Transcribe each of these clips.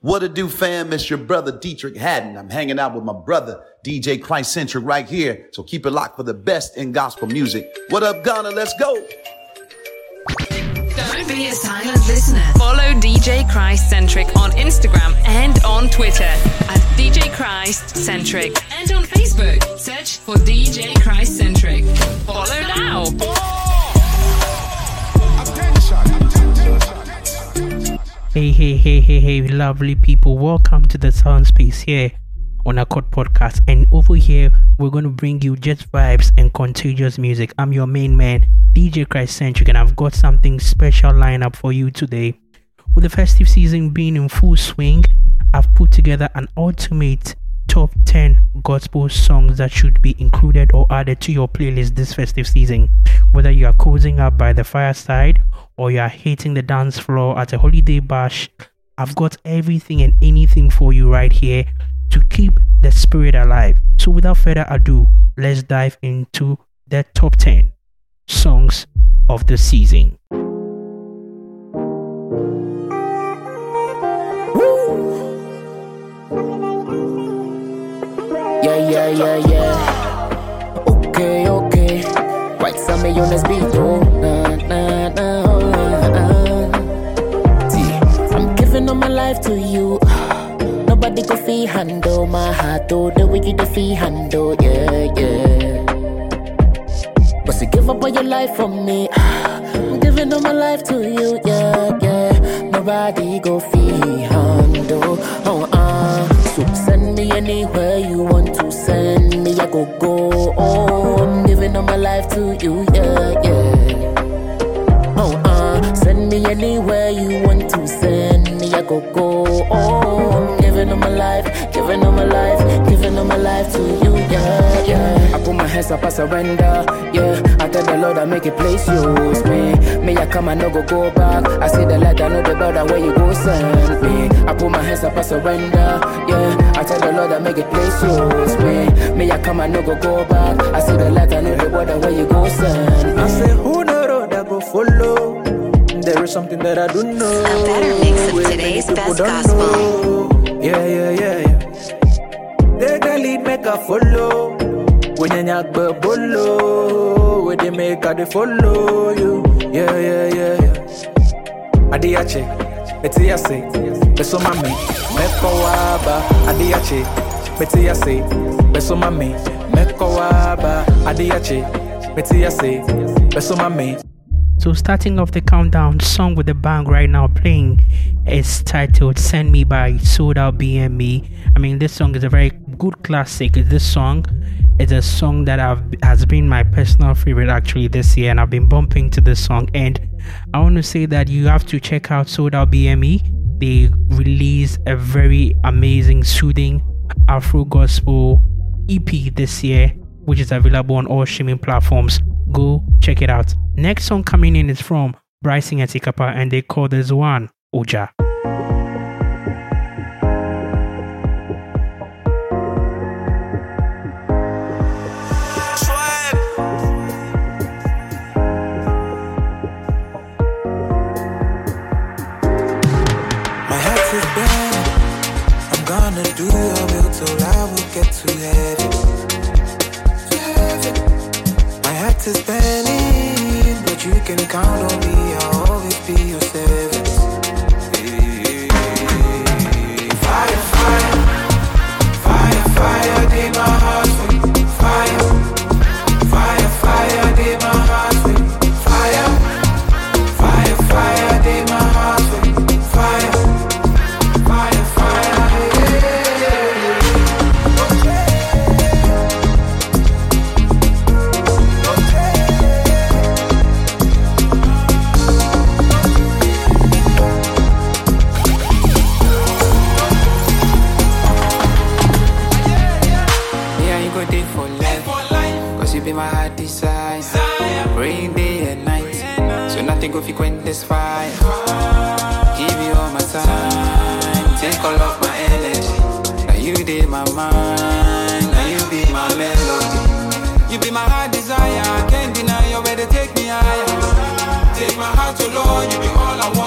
What a do, fam? It's your brother Dietrich Haddon. I'm hanging out with my brother DJ Christ Centric right here. So keep it locked for the best in gospel music. What up, Ghana? Let's go. Don't be a silent listener. Follow DJ Christ Centric on Instagram and on Twitter at DJ Christ Centric. And on Facebook, search for DJ Christ Centric. Follow now. Hey, hey, hey, hey, hey, lovely people. Welcome to the sound space here on Accord Podcast. And over here, we're going to bring you just vibes and contagious music. I'm your main man, DJ Christ Centric, and I've got something special lined up for you today. With the festive season being in full swing, I've put together an ultimate top 10 gospel songs that should be included or added to your playlist this festive season. Whether you are cozying up by the fireside or you are hitting the dance floor at a holiday bash, I've got everything and anything for you right here to keep the spirit alive. So, without further ado, let's dive into the top 10 songs of the season. Yeah, yeah, yeah. Okay, okay. Right, some me on this beat, oh. Nah, nah, nah, oh, I'm giving all my life to you. Nobody can fee handle my heart, oh. The way you the fee handle, yeah, yeah. But you give up all your life for me. I'm giving all my life to you, yeah, yeah. Nobody go fee handle, oh, send me anywhere you want to send me, I go go. Oh, I'm giving all my life to you, yeah, yeah. Oh, uh, send me anywhere you want to send me, I go go. Oh, I'm giving all my life, giving all my life, giving all my life to you, yeah, yeah. I put my hands up, I surrender, yeah. I tell the Lord I make a place use me. May I come and no go go back. I see the light, I know the brother where you go send me. I put my hands up, I surrender, yeah. I tell the Lord I make a place use me. May I come and no go go back. I see the light, I know the brother where you go send me. I say, who the road I go follow? There is something that I don't know. A better mix of where today's best don't gospel. know. Yeah, yeah, yeah, yeah. They can lead, make a follow. When you nyak bolo, make they follow you. Yeah, yeah, yeah, yeah. Adiache, meko waba. Adiache, meko waba. Adiache. So, starting off the countdown, song with the bang right now playing is titled Send Me by Out BME. I mean, this song is a very good classic. Is this song is a song that I've, has been my personal favorite actually this year, and I've been bumping to this song. And I want to say that you have to check out Out BME. They released a very amazing, soothing Afro gospel EP this year, which is available on all streaming platforms. Go check it out. Next song coming in is from Bryson Etikapa and they call this one Oja. Gonna do your will till I will get. To heaven. My heart is burning, but you can count on me. Time. Take all my energy. Now you did my mind. Now you be my melody. You be my heart desire. Can't deny your way to take me higher. Take my heart to Lord. You be all I want.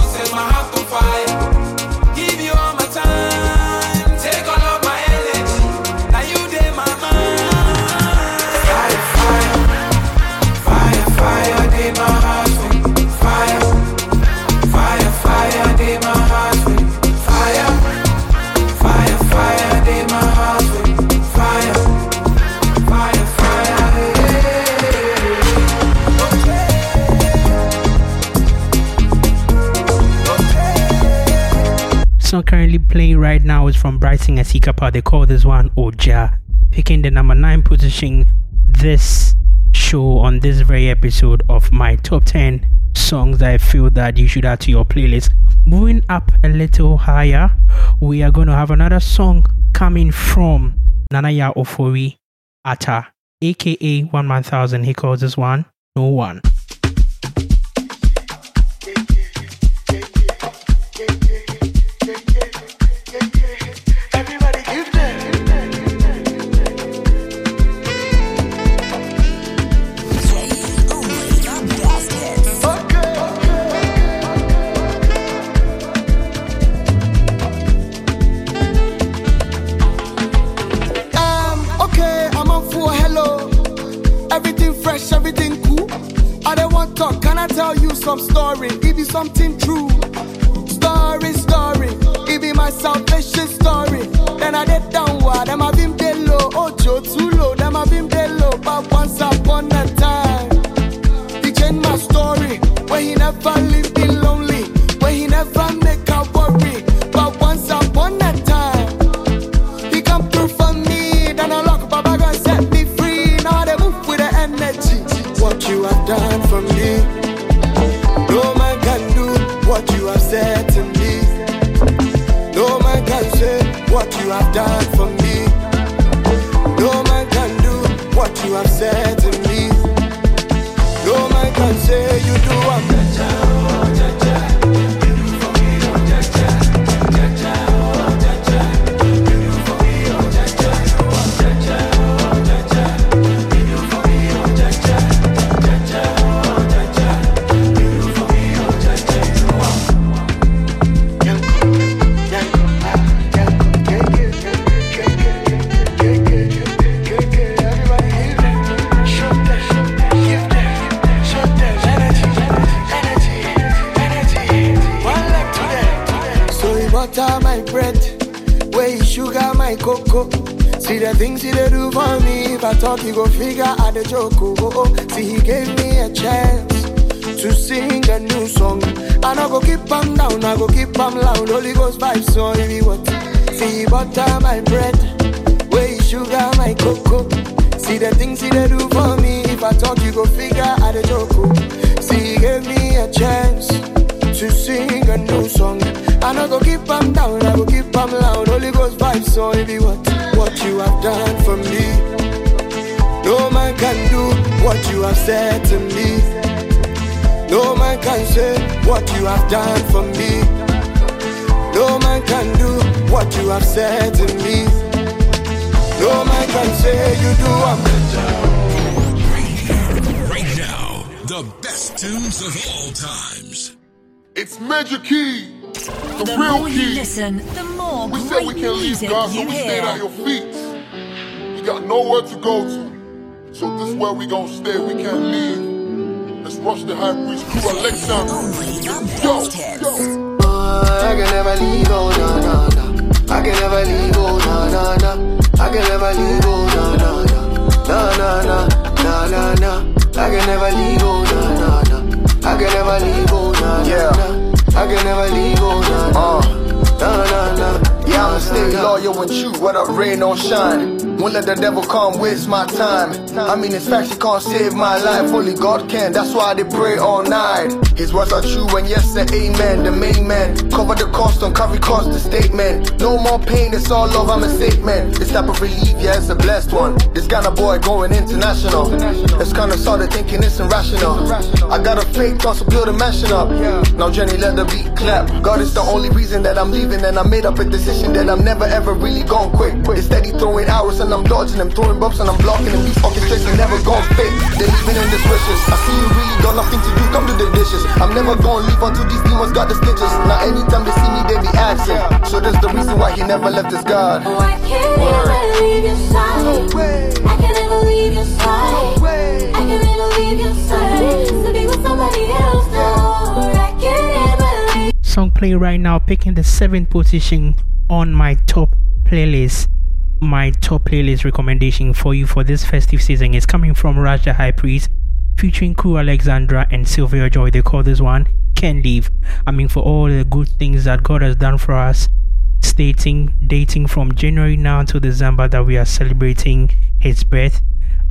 Currently playing right now is from Bryson Asikapa. They call this one Oja, picking the number nine position this show on this very episode of my top 10 songs that I feel that you should add to your playlist. Moving up a little higher, we are going to have another song coming from Nanaya Ofori Ata, aka 11000. He calls this one No One. Tell you some story? give you something true. Story, story. It be my salvation story. Then I did downward, them have been below. Oh, Joe, too low, them have been below. But See the things he they do for me. If I talk, you go figure out the joke. Oh, oh, oh. See, he gave me a chance to sing a new song. And I go keep him down, I go keep him loud. Holy Ghost vibes, so he what? See, he butter my bread, way sugar my cocoa. See the things he they do for me. If I talk, you go figure out the joke. Oh. See, he gave me a chance to sing a new song. And I go keep him down, I go keep him loud. Holy Ghost vibes, so he what? what you have done for me. No man can do what you have said to me. No man can say what you have done for me. No man can do what you have said to me. No man can say you do what Right now, the best tunes of all times. It's Magic Key. The, the real more key. you listen, the more we great said we can't leave music God, so we hear. stayed at your feet. We got nowhere to go to. So this is where we gonna stay. We can't leave. Let's rush the high priest crew Alexander. Yo, yo. I can never leave, oh no, no, no. I can never leave, oh no, no, no. I can never leave, oh no, no, no. No, no, no, no, no, no. I can never leave, oh no, no, no. I can never leave, oh no, no, no. I can never leave, oh no, no. No, no, no. Yeah, I'ma stay loyal and true, whether rain or shine. Won't let the devil come waste my time. I mean, it's facts, he can't save my life. Only God can, that's why they pray all night. His words are true, and yes, and amen. The main man, cover the cost, don't carry cost, the statement. No more pain, it's all love, I'm a safe man. This type of relief, yeah, it's a blessed one. This kind of boy going international. It's kinda started thinking it's irrational. I got a fake thought, so build a mansion up. Now, Jenny, let the beat clap. God is the only reason that I'm leaving, and I made up a decision that I'm never ever really gone quick. It's steady throwing arrows, and I'm dodging them, throwing bumps, and I'm blocking them. These orchestrations never gonna fit. They living in these wishes. I see you really got nothing to do, come to the dishes. I'm never gonna leave until these demons got the stitches. Now, anytime they see me, they be asking. So that's the reason why he never left his God. Oh, I can't never leave your side. No way. I can never leave your side. No way. Song playing right now, picking the seventh position on my top playlist. My top playlist recommendation for you for this festive season is coming from Raja High Priest, featuring Crew Alexandra and Sylvia Joy. They call this one can't leave. I mean, for all the good things that God has done for us, stating, dating from January now to December that we are celebrating His birth.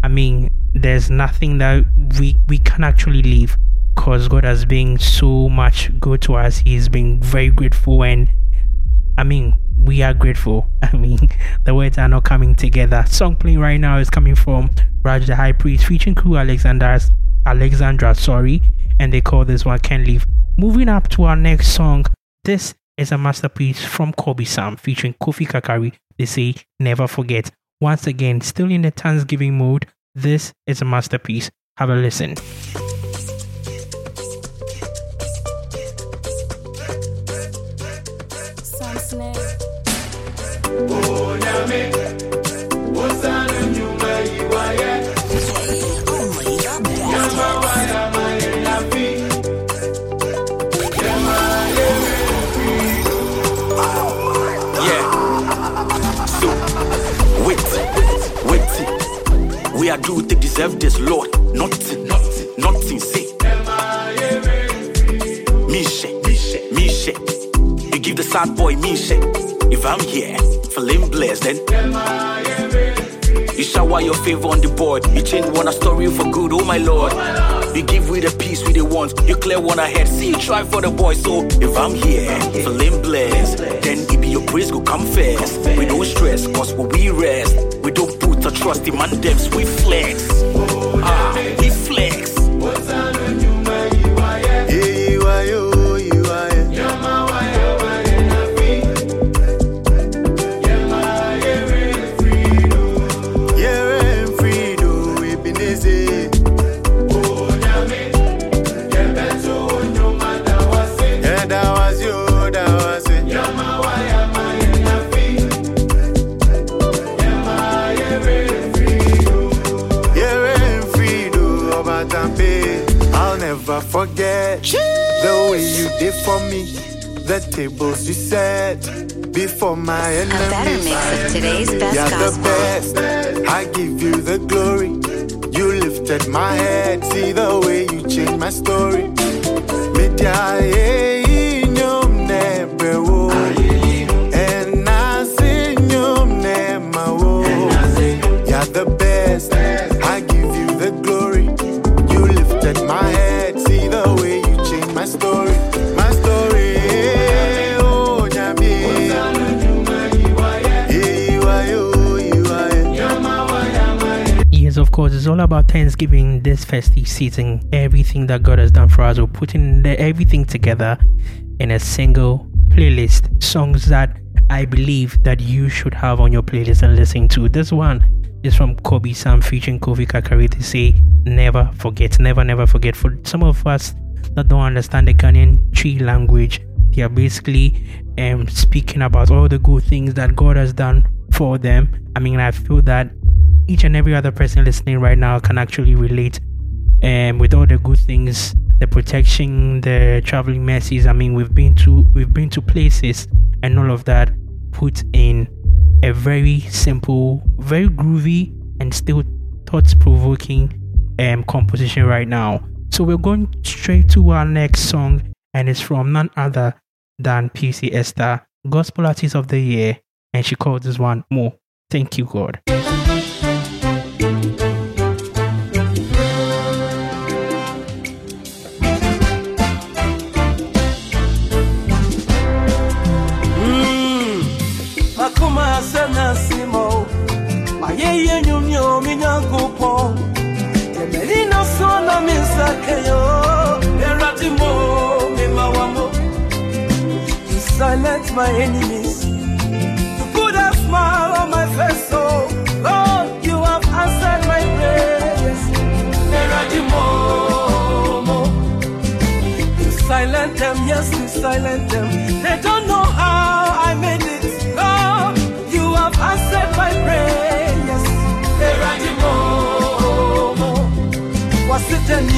I mean, there's nothing that we we can actually leave because God has been so much good to us. He's been very grateful, and I mean, we are grateful. I mean, the words are not coming together. Song playing right now is coming from Raj the High Priest featuring Crew Alexander, Alexandra, sorry, and they call this one Can't Leave. Moving up to our next song, this is a masterpiece from Kobe Sam featuring Kofi Kakari. They say Never Forget. Once again, still in the Thanksgiving mode, this is a masterpiece. Have a listen. Wait, wait. We are do they deserve this, Lord. Nothing, nothing, nothing. Say, Misha, Misha, Misha. You give the sad boy Misha. If I'm here, feeling blessed, then you shower your favor on the board. You change one a story for good, oh my lord. You give with the peace we the want. You clear one ahead. See you try for the boy. So if I'm here, feeling blessed, then it be your praise go come first. We don't stress, cause we rest, we don't put our trust in man them, we flex. Ah, we flex. Course, it's all about Thanksgiving this festive season. Everything that God has done for us, we're putting everything together in a single playlist. Songs that I believe that you should have on your playlist and listen to. This one is from Kobe Sam featuring Kofi Kakari. They say, never forget, never, never forget. For some of us that don't understand the Ghanaian Twi language, they are basically um, speaking about all the good things that God has done for them. I mean, I feel that each and every other person listening right now can actually relate um, with all the good things the protection the traveling mercies. I mean we've been to we've been to places and all of that put in a very simple very groovy and still thought-provoking um, composition right now. So we're going straight to our next song and it's from none other than Piesie Esther gospel artist of the year and she called this one more thank you god silence my enemies. You put a smile on my face oh lord you have answered my prayers. Eratimo you silent them yes you silent them. They don't know how i made it. Lord you have answered my prayers. Eratimo wasitenio wayeyinio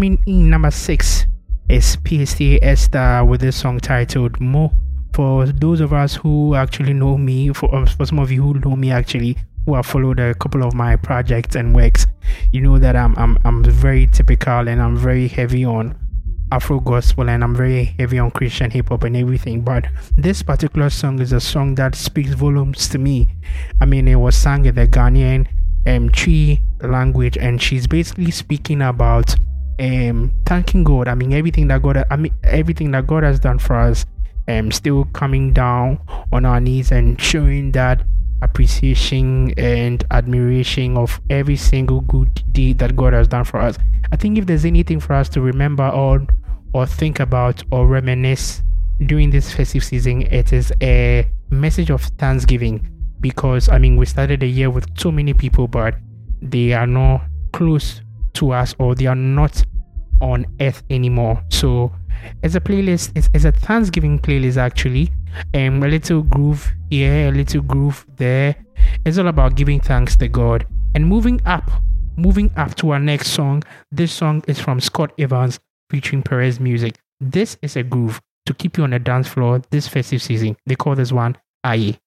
coming in number six is Piesie Esther with this song titled Mo. For those of us who actually know me, for, uh, for some of you who know me actually, who have followed a couple of my projects and works, you know that I'm I'm I'm very typical and I'm very heavy on Afro gospel and I'm very heavy on Christian hip hop and everything. But this particular song is a song that speaks volumes to me. I mean, it was sung in the Ghanaian um Twi language, and she's basically speaking about um thanking God. I mean, everything that God, I mean, everything that God has done for us. Um, still coming down on our knees and showing that appreciation and admiration of every single good deed that God has done for us. I think if there's anything for us to remember or or think about or reminisce during this festive season, it is a message of thanksgiving because I mean we started the year with so many people, but they are not close to us or they are not on earth anymore. So it's a playlist, it's, it's a Thanksgiving playlist actually. Um, a little groove here, a little groove there. It's all about giving thanks to God. And moving up, moving up to our next song. This song is from Scott Evans featuring Perez Music. This is a groove to keep you on the dance floor this festive season. They call this one Aye.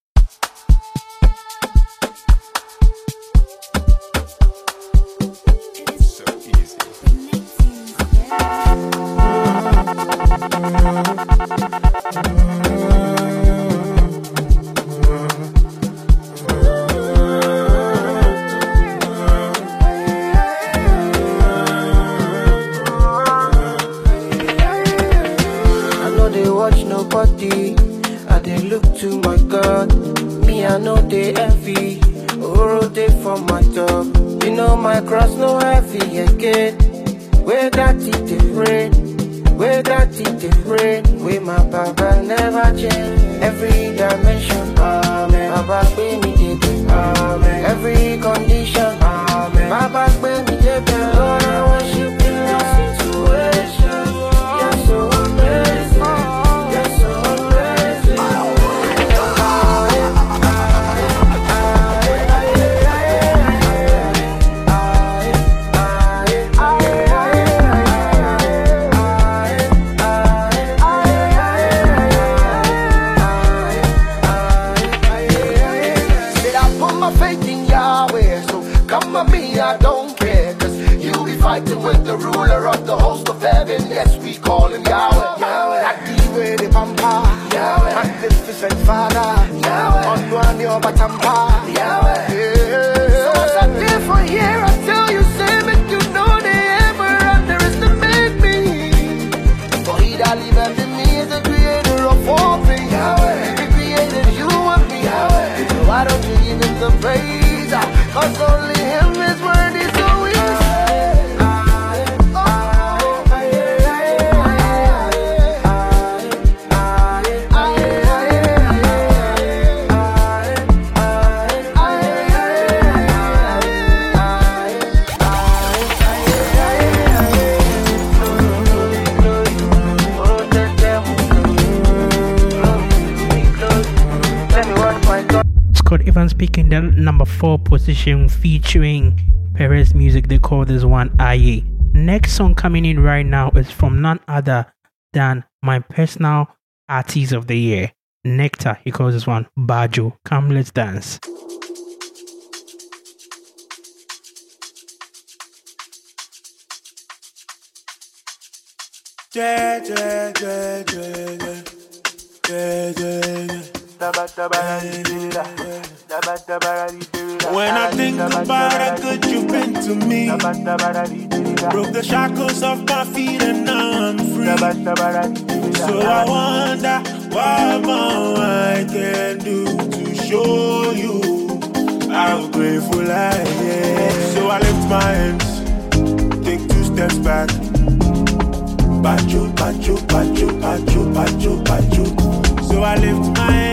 Picking the number four position featuring Perez music. They call this one Aye. Next song coming in right now is from none other than my personal artist of the year, Nectar. He calls this one Bajo. Come, let's dance. Yeah, yeah, yeah, yeah, yeah. Yeah, yeah, yeah. When I think about how good you've been to me, broke the shackles off my feet and now I'm free. So I wonder what more I can do to show you how grateful I am. So I lift my hands, take two steps back. Bajo, bajo, bajo, bajo, bajo, bajo. So I lift my hands,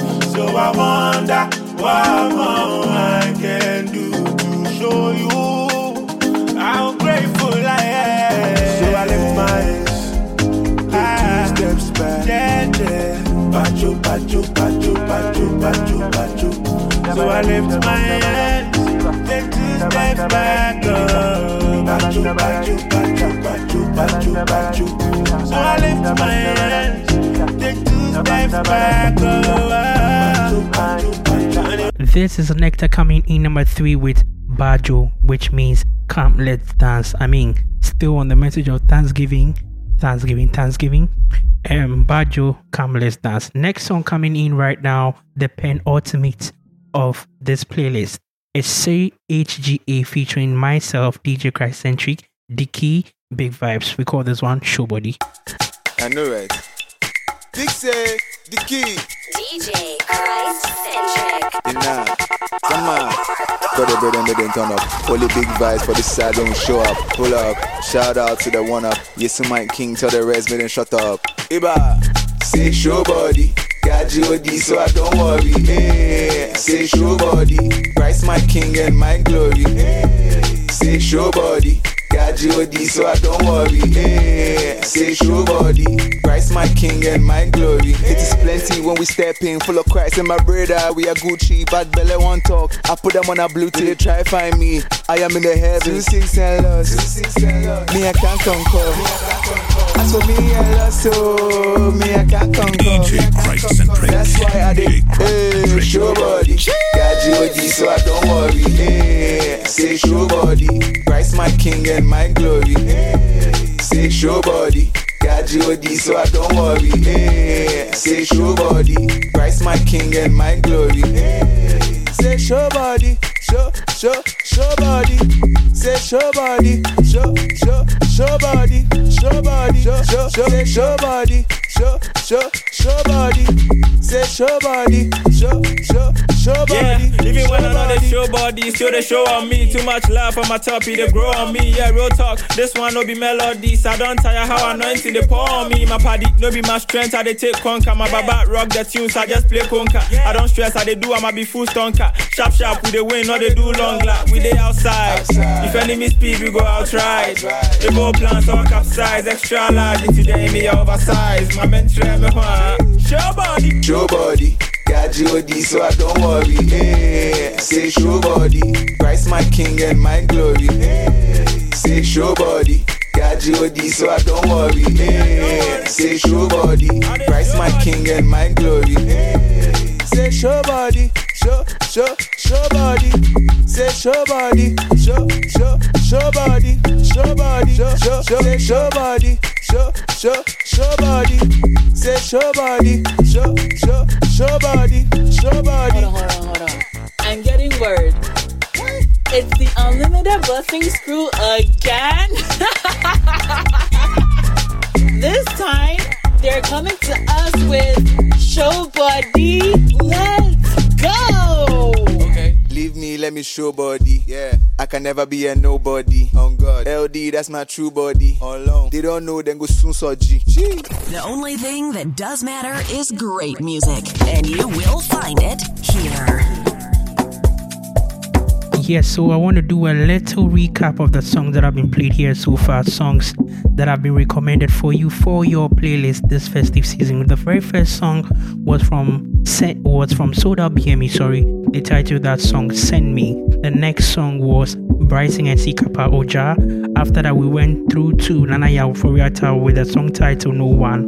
Oh. So I wonder what more I can do to show you how grateful I am. So I lift my hands, ah, take two steps back. Yeah, yeah. So I lift my hands, take two steps back. Oh. This is Nectar coming in number three with Bajo, which means come let's dance. I mean, still on the message of Thanksgiving, Thanksgiving, Thanksgiving. Um, Bajo, come let's dance. Next song coming in right now, the pen ultimate of this playlist is Say HGA featuring myself, DJ Christcentric, Dicky, Big Vibes. We call this one Showbody. I know, it. Big say the key. DJ Christ Know, come on. Got the bread and they didn't turn up. Only big vibes for the side don't show up. Pull up. Shout out to the one up. Yes, Mike King. Tell the rest, me shut up. Iba. Say show body. Got G.O.D. so I don't worry. Hey. Say show body. Christ my king and my glory. Hey. Say show body. G.O.D. so I don't worry. Hey. Say show body. Christ my king and my glory. It is plenty when we step in, full of Christ and my brother. We are Gucci, bad belly one talk. I put them on a blue till they try find me. I am in the heavens. Two six and lost. Me I can't conquer. As for me I lost, so me I can't conquer. DJ Christ Centric. That's why I did. Hey, show body. Got G.O.D. so I don't worry. Hey, say show body. Christ my king and my glory. Hey, say show body. Got G.O.D. so I don't worry. Hey, say show body. Christ my king and my glory. Hey, say show body. Show, show, show body. Say show body. Show, show, show, body. Show, show, show body. Say show body. Show, show, show Yeah, body. even when I know they body. show body, still they show on me. Too much love on my toppy, they grow on me. Yeah, real talk. This one no be melodies. I don't tire how anointing they pour on me. My paddy no be my strength. I they take conquer. My baba rock the tunes. I just play conquer. I don't stress. I they do. I'ma be full stonker. Sharp sharp we they win. No they do long lap. We they outside. If enemy speed, we go outright. They go plans all capsize. Extra large. Into the enemy oversized. My men try me one. Show body. Show body. Got G.O.D. so I don't worry. Hey, say show body. Christ my king and my glory. Hey, say show body. Got G.O.D. so I don't worry. Hey, say show body. Christ my king and my glory. Hey, say show body. Show, show, show body. Say show body. Show, show, show body. Show body. Show, show, show, show body. Show, show, show body. Say show body. Show, show, show body. Show body. Hold on, hold on, hold on. I'm getting word. It's the unlimited blessing screw again. this time, they're coming to us with Show Buddy. Let's let me show body. Yeah. I can never be a nobody. On God. LD, that's my true body. Alone. They don't know, then go soon so G. The only thing that does matter is great music, and you will find it here. Yes, so I want to do a little recap of the songs that have been played here so far, songs that have been recommended for you for your playlist this festive season. The very first song was from Se- was from Soda BME, sorry. They titled that song Send Me. The next song was Bryson and Sikapa Oja. After that, we went through to Nana Yauforiata with a song titled No One.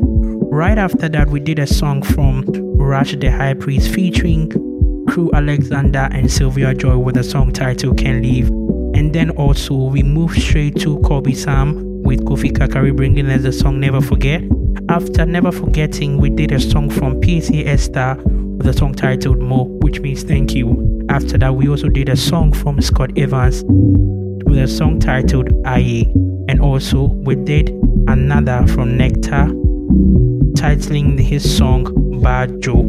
Right after that, we did a song from Rush the High Priest featuring Crew Alexander and Sylvia Joy with a song titled Can't Leave. And then also we moved straight to Kobe Sam with Kofi Kakari bringing us the song Never Forget. After Never Forgetting, we did a song from Piesie Esther with a song titled Mo, which means thank you. After that, we also did a song from Scott Evans with a song titled Aye. And also we did another from Nectar titling his song Bajo.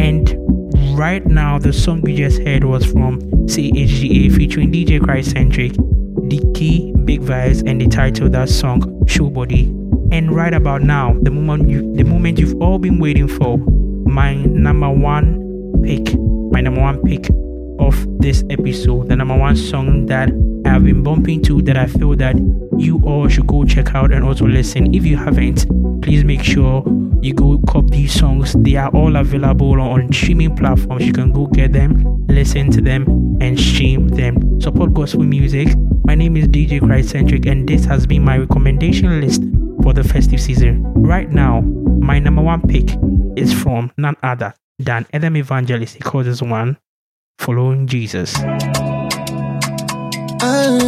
And right now, the song we just heard was from CHGA featuring DJ Christcentric, Dicky, Big Vibes, and the title of that song Showbody. And right about now, the moment you the moment you've all been waiting for, my number one pick, my number one pick of this episode, the number one song that I have been bumping to that I feel that you all should go check out and also listen. If you haven't, please make sure you go cop these songs. They are all available on streaming platforms. You can go get them, listen to them, and stream them. Support gospel music. My name is DJ Christ-Centric, and this has been my recommendation list for the festive season. Right now, my number one pick is from none other than Adam Evangelist. He calls this one Following Jesus. The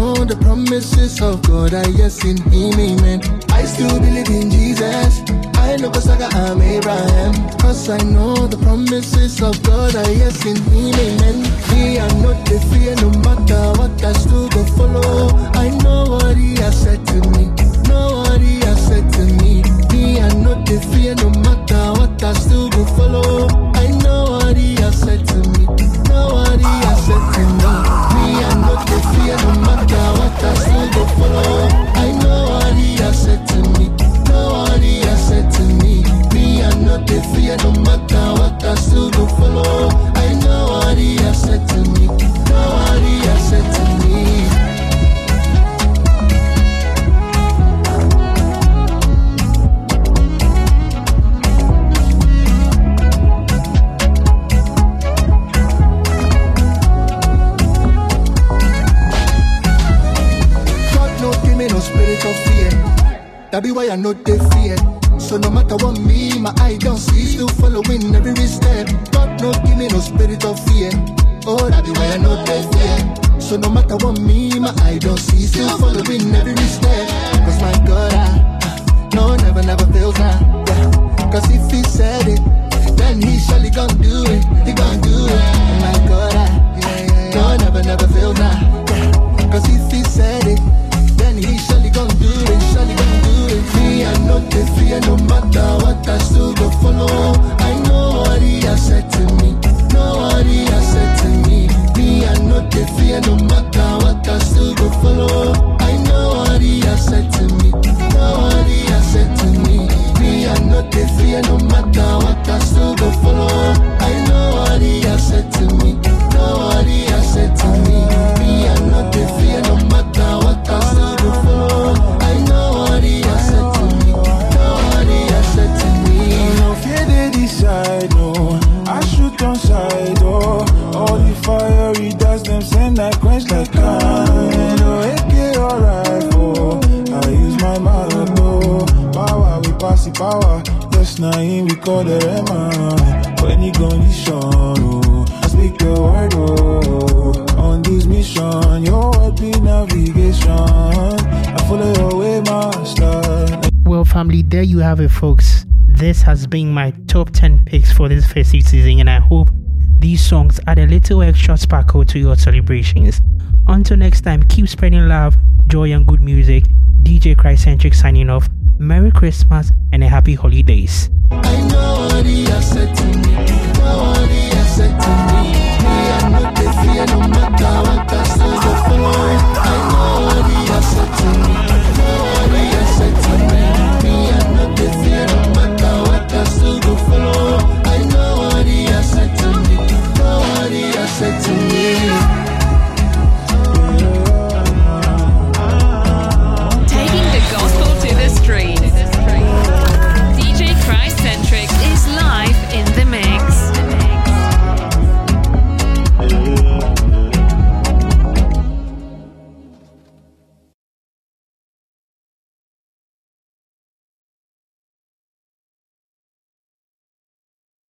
promises of God are yes in Him, amen. I still believe in Jesus. I never stagger, I'm Abraham. Cause I know the promises of God are yes in Him, amen. Me, I'm not the fear no matter what I still go follow. I know what He has said to me. Know what He has said to me. Me, I'm not the fear no matter what I still go follow. I know what He has said to me. Know what He has said to. Me, Fear no matter what I still go follow. I know what He has said to me. Know what He has said to me. Not no matter what I still go follow. I know what He has said to me. Know what He has said to me. Be why I know they fear. So no matter what me, my eye don't see, still following every step. God no give me no spirit of fear. Oh, that be why I know they fear. So no matter what me, my eye don't see, still following every step. Cause my God, I, no, never, never fails now. Yeah. Cause if he said it, then he surely gonna do it. He gonna do it. Oh my God, I, no, never, never fails now. Yeah. Cause if he said it, then he surely gonna do it, surely gonna do fear no matter what I still go follow. I know what he has said to me, know what he has said to me. Me, I no matter what I as being my top 10 picks for this festive season, and I hope these songs add a little extra sparkle to your celebrations. Until next time, keep spreading love, joy, and good music. DJ Christcentric signing off. Merry Christmas and a happy holidays. I know what he has said to me.